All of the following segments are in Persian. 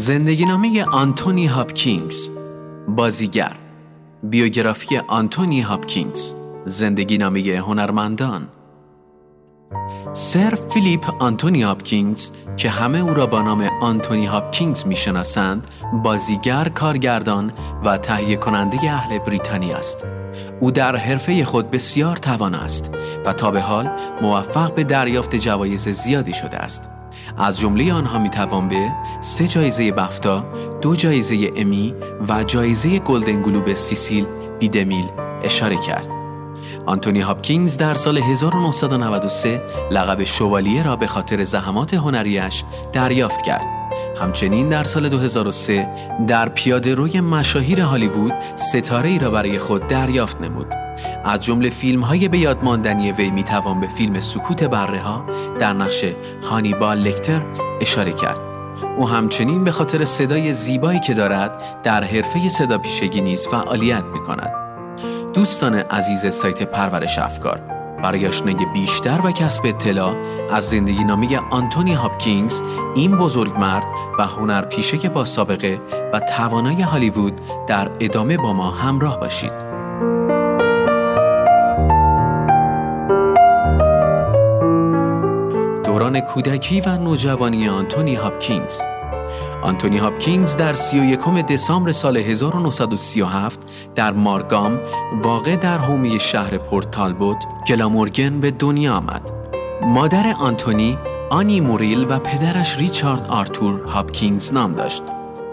زندگی نامه آنتونی هاپکینز بازیگر بیوگرافی آنتونی هاپکینز زندگی نامه هنرمندان. سر فیلیپ آنتونی هاپکینز که همه او را با نام آنتونی هاپکینز می‌شناسند بازیگر کارگردان و تهیه کننده اهل بریتانیا است. او در حرفه خود بسیار توانا است و تا به حال موفق به دریافت جوایز زیادی شده است. از جمله آنها می توان به سه جایزه بفتا، دو جایزه امی و جایزه گلدن گلوب سیسیل بیدمیل اشاره کرد. آنتونی هاپکینز در سال 1993 لقب شوالیه را به خاطر زحمات هنریش دریافت کرد. همچنین در سال 2003 در پیاده روی مشاهیر هالیوود ستاره ای را برای خود دریافت نمود. از جمله فیلم های به یاد ماندنی وی می توان به فیلم سکوت بره ها در نقش هانیبال لکتر اشاره کرد. او همچنین به خاطر صدای زیبایی که دارد در حرفه صدا پیشگی نیز فعالیت می کند. دوستان عزیز سایت پرورش افکار برای آشنایی بیشتر و کسب اطلاع از زندگی نامی آنتونی هاپکینگز این بزرگ مرد و هنر پیشه با سابقه و توانای هالیوود در ادامه با ما همراه باشید. دوران کودکی و نوجوانی آنتونی هاپکینز آنتونی هاپکینز در 31 دسامبر سال 1937 در مارگام واقع در حومه شهر پورت تالبوت گلامورگن به دنیا آمد. مادر آنتونی آنی موریل و پدرش ریچارد آرتور هاپکینز نام داشت.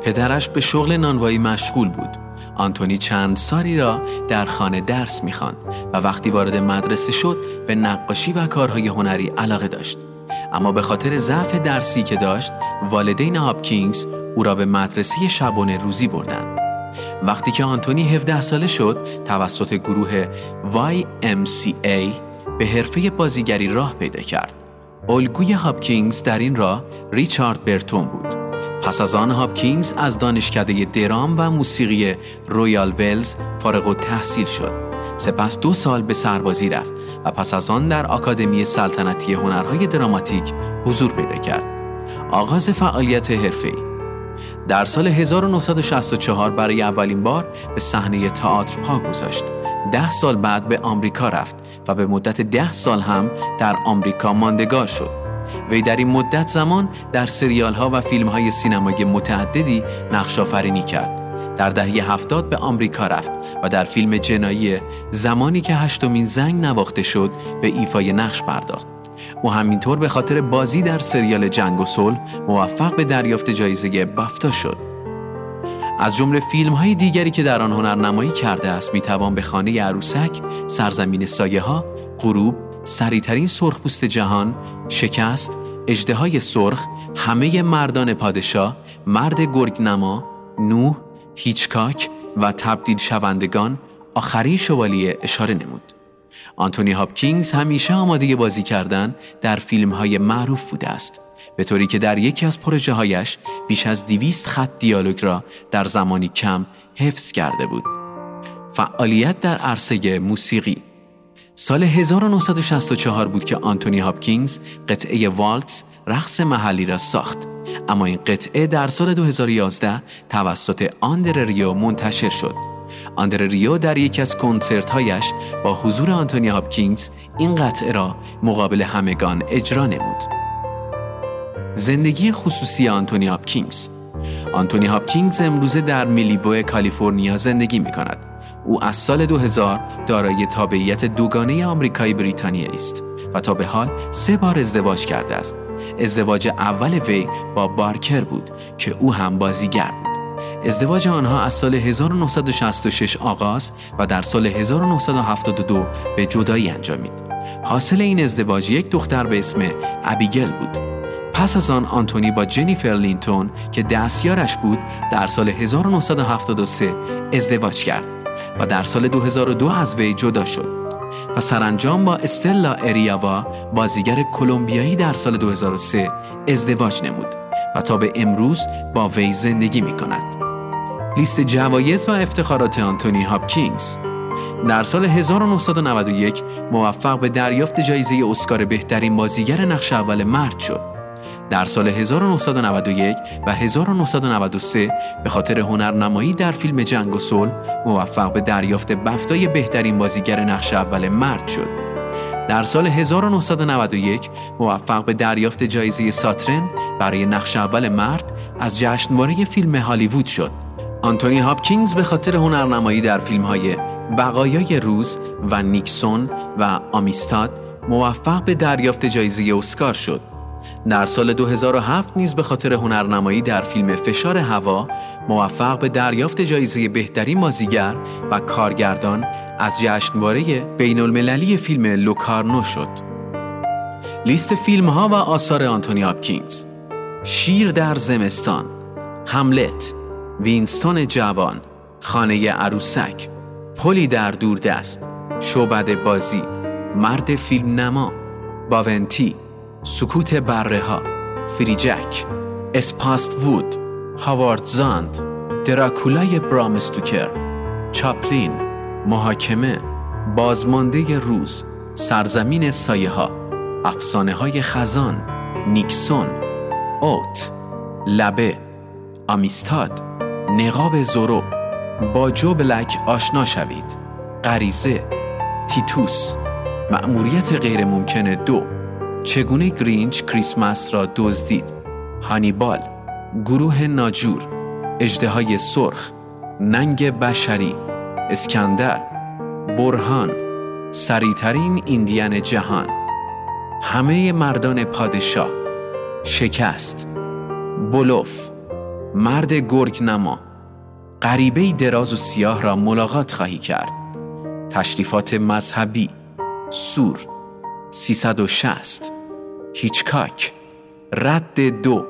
پدرش به شغل نانوایی مشغول بود. آنتونی چند سالی را در خانه درس می‌خواند و وقتی وارد مدرسه شد به نقاشی و کارهای هنری علاقه داشت. اما به خاطر ضعف درسی که داشت والدین هاپکینز او را به مدرسه شبانه روزی بردند. وقتی که آنتونی 17 ساله شد توسط گروه YMCA به حرفه بازیگری راه پیدا کرد. الگوی هاپکینز در این راه ریچارد برتون بود. پس از آن هاپکینز از دانشکده درام و موسیقی رویال ولز فارغ التحصیل شد. سپس دو سال به سربازی رفت و پس از آن در آکادمی سلطنتی هنرهای دراماتیک حضور پیدا کرد. آغاز فعالیت حرفه‌ای در سال 1964 برای اولین بار به صحنه تئاتر پا گذاشت. ده سال بعد به آمریکا رفت و به مدت ده سال هم در آمریکا ماندگار شد. وی در این مدت زمان در سریال ها و فیلم های سینمایی متعددی نقش آفرینی کرد. در دهه هفتاد به آمریکا رفت و در فیلم جنایی زمانی که هشتمین زنگ نواخته شد به ایفای نقش پرداخت. او همینطور به خاطر بازی در سریال جنگ و صلح موفق به دریافت جایزه بافتا شد. از جمله فیلم های دیگری که در آن هنرنمایی کرده است می‌توان به خانه عروسک، سرزمین سایه ها، غروب، سریعترین سرخپوست جهان، شکست، های سرخ، همه مردان پادشاه، مرد گرگنما، نوح، هیچکاک و تبدیل شوندگان آخرین شوالیه اشاره نمود. آنتونی هاپکینگز همیشه آماده بازی کردن در فیلم های معروف بوده است به طوری که در یکی از پروژه هایش بیش از دیویست خط دیالوگ را در زمانی کم حفظ کرده بود. فعالیت در عرصه موسیقی سال 1964 بود که آنتونی هاپکینز قطعه والتس رقص محلی را ساخت اما این قطعه در سال 2011 توسط آندره ریو منتشر شد. آندره ریو در یکی از کنسرتهایش با حضور آنتونی هاپکینز این قطعه را مقابل همگان اجرا نمود. زندگی خصوصی آنتونی هاپکینز آنتونی هاپکینز امروزه در مالیبو کالیفرنیا زندگی می کند. او از سال 2000 دارای تابعیت دوگانه آمریکایی بریتانیا است و تا به حال سه بار ازدواج کرده است. ازدواج اول وی با بارکر بود که او هم بازیگر بود. ازدواج آنها از سال 1966 آغاز و در سال 1972 به جدایی انجامید. حاصل این ازدواج یک دختر به اسم ابیگل بود. پس از آن آنتونی با جنیفر لینتون که دستیارش بود در سال 1973 ازدواج کرد و در سال 2002 از وی جدا شد. و سرانجام با استلا اریاوا بازیگر کلمبیایی در سال 2003 ازدواج نمود و تا به امروز با وی زندگی می کند. لیست جوایز و افتخارات آنتونی هاپکینگز در سال 1991 موفق به دریافت جایزه اسکار بهترین بازیگر نقش اول مرد شد. در سال 1991 و 1993 به خاطر هنرنمایی در فیلم جنگ و صلح موفق به دریافت بفتای بهترین بازیگر نقش اول مرد شد. در سال 1991 موفق به دریافت جایزه ساترن برای نقش اول مرد از جشنواره فیلم هالیوود شد. آنتونی هاپکینز به خاطر هنرنمایی در فیلم های بقایای روز و نیکسون و آمیستاد موفق به دریافت جایزه اسکار شد. در سال 2007 نیز به خاطر هنرنمایی در فیلم فشار هوا موفق به دریافت جایزه بهترین مازیگر و کارگردان از جشنواره بین المللی فیلم لوکارنو شد. لیست فیلم ها و آثار آنتونی آپکینز شیر در زمستان هملت وینستون جوان خانه عروسک پلی در دوردست شعبد بازی مرد فیلم نما باونتی سکوت بره ها فریجک اسپاست وود هاوارد زاند دراکولای برامستوکر چاپلین محاکمه بازمانده روز سرزمین سایه ها افسانه های خزان نیکسون اوت لبه آمیستاد نقاب زورو با جو بلک آشنا شوید غریزه تیتوس مأموریت غیر ممکنه دو. چگونه گرینچ کریسمس را دزدید؟ هانیبال گروه ناجور اجده سرخ ننگ بشری اسکندر برهان سریعترین ایندیان جهان همه مردان پادشاه شکست بلوف مرد گرگ نما غریبه دراز و سیاه را ملاقات خواهی کرد. تشریفات مذهبی سور 360 هیچکاک. رد دو.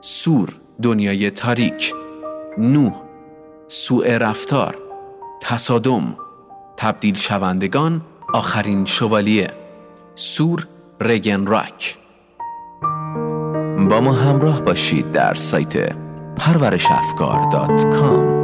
سور دنیای تاریک. نوح سوء رفتار. تصادم تبدیل شوندگان آخرین شوالیه. سور رگن راک. با ما همراه باشید در سایت پرورشافکار.com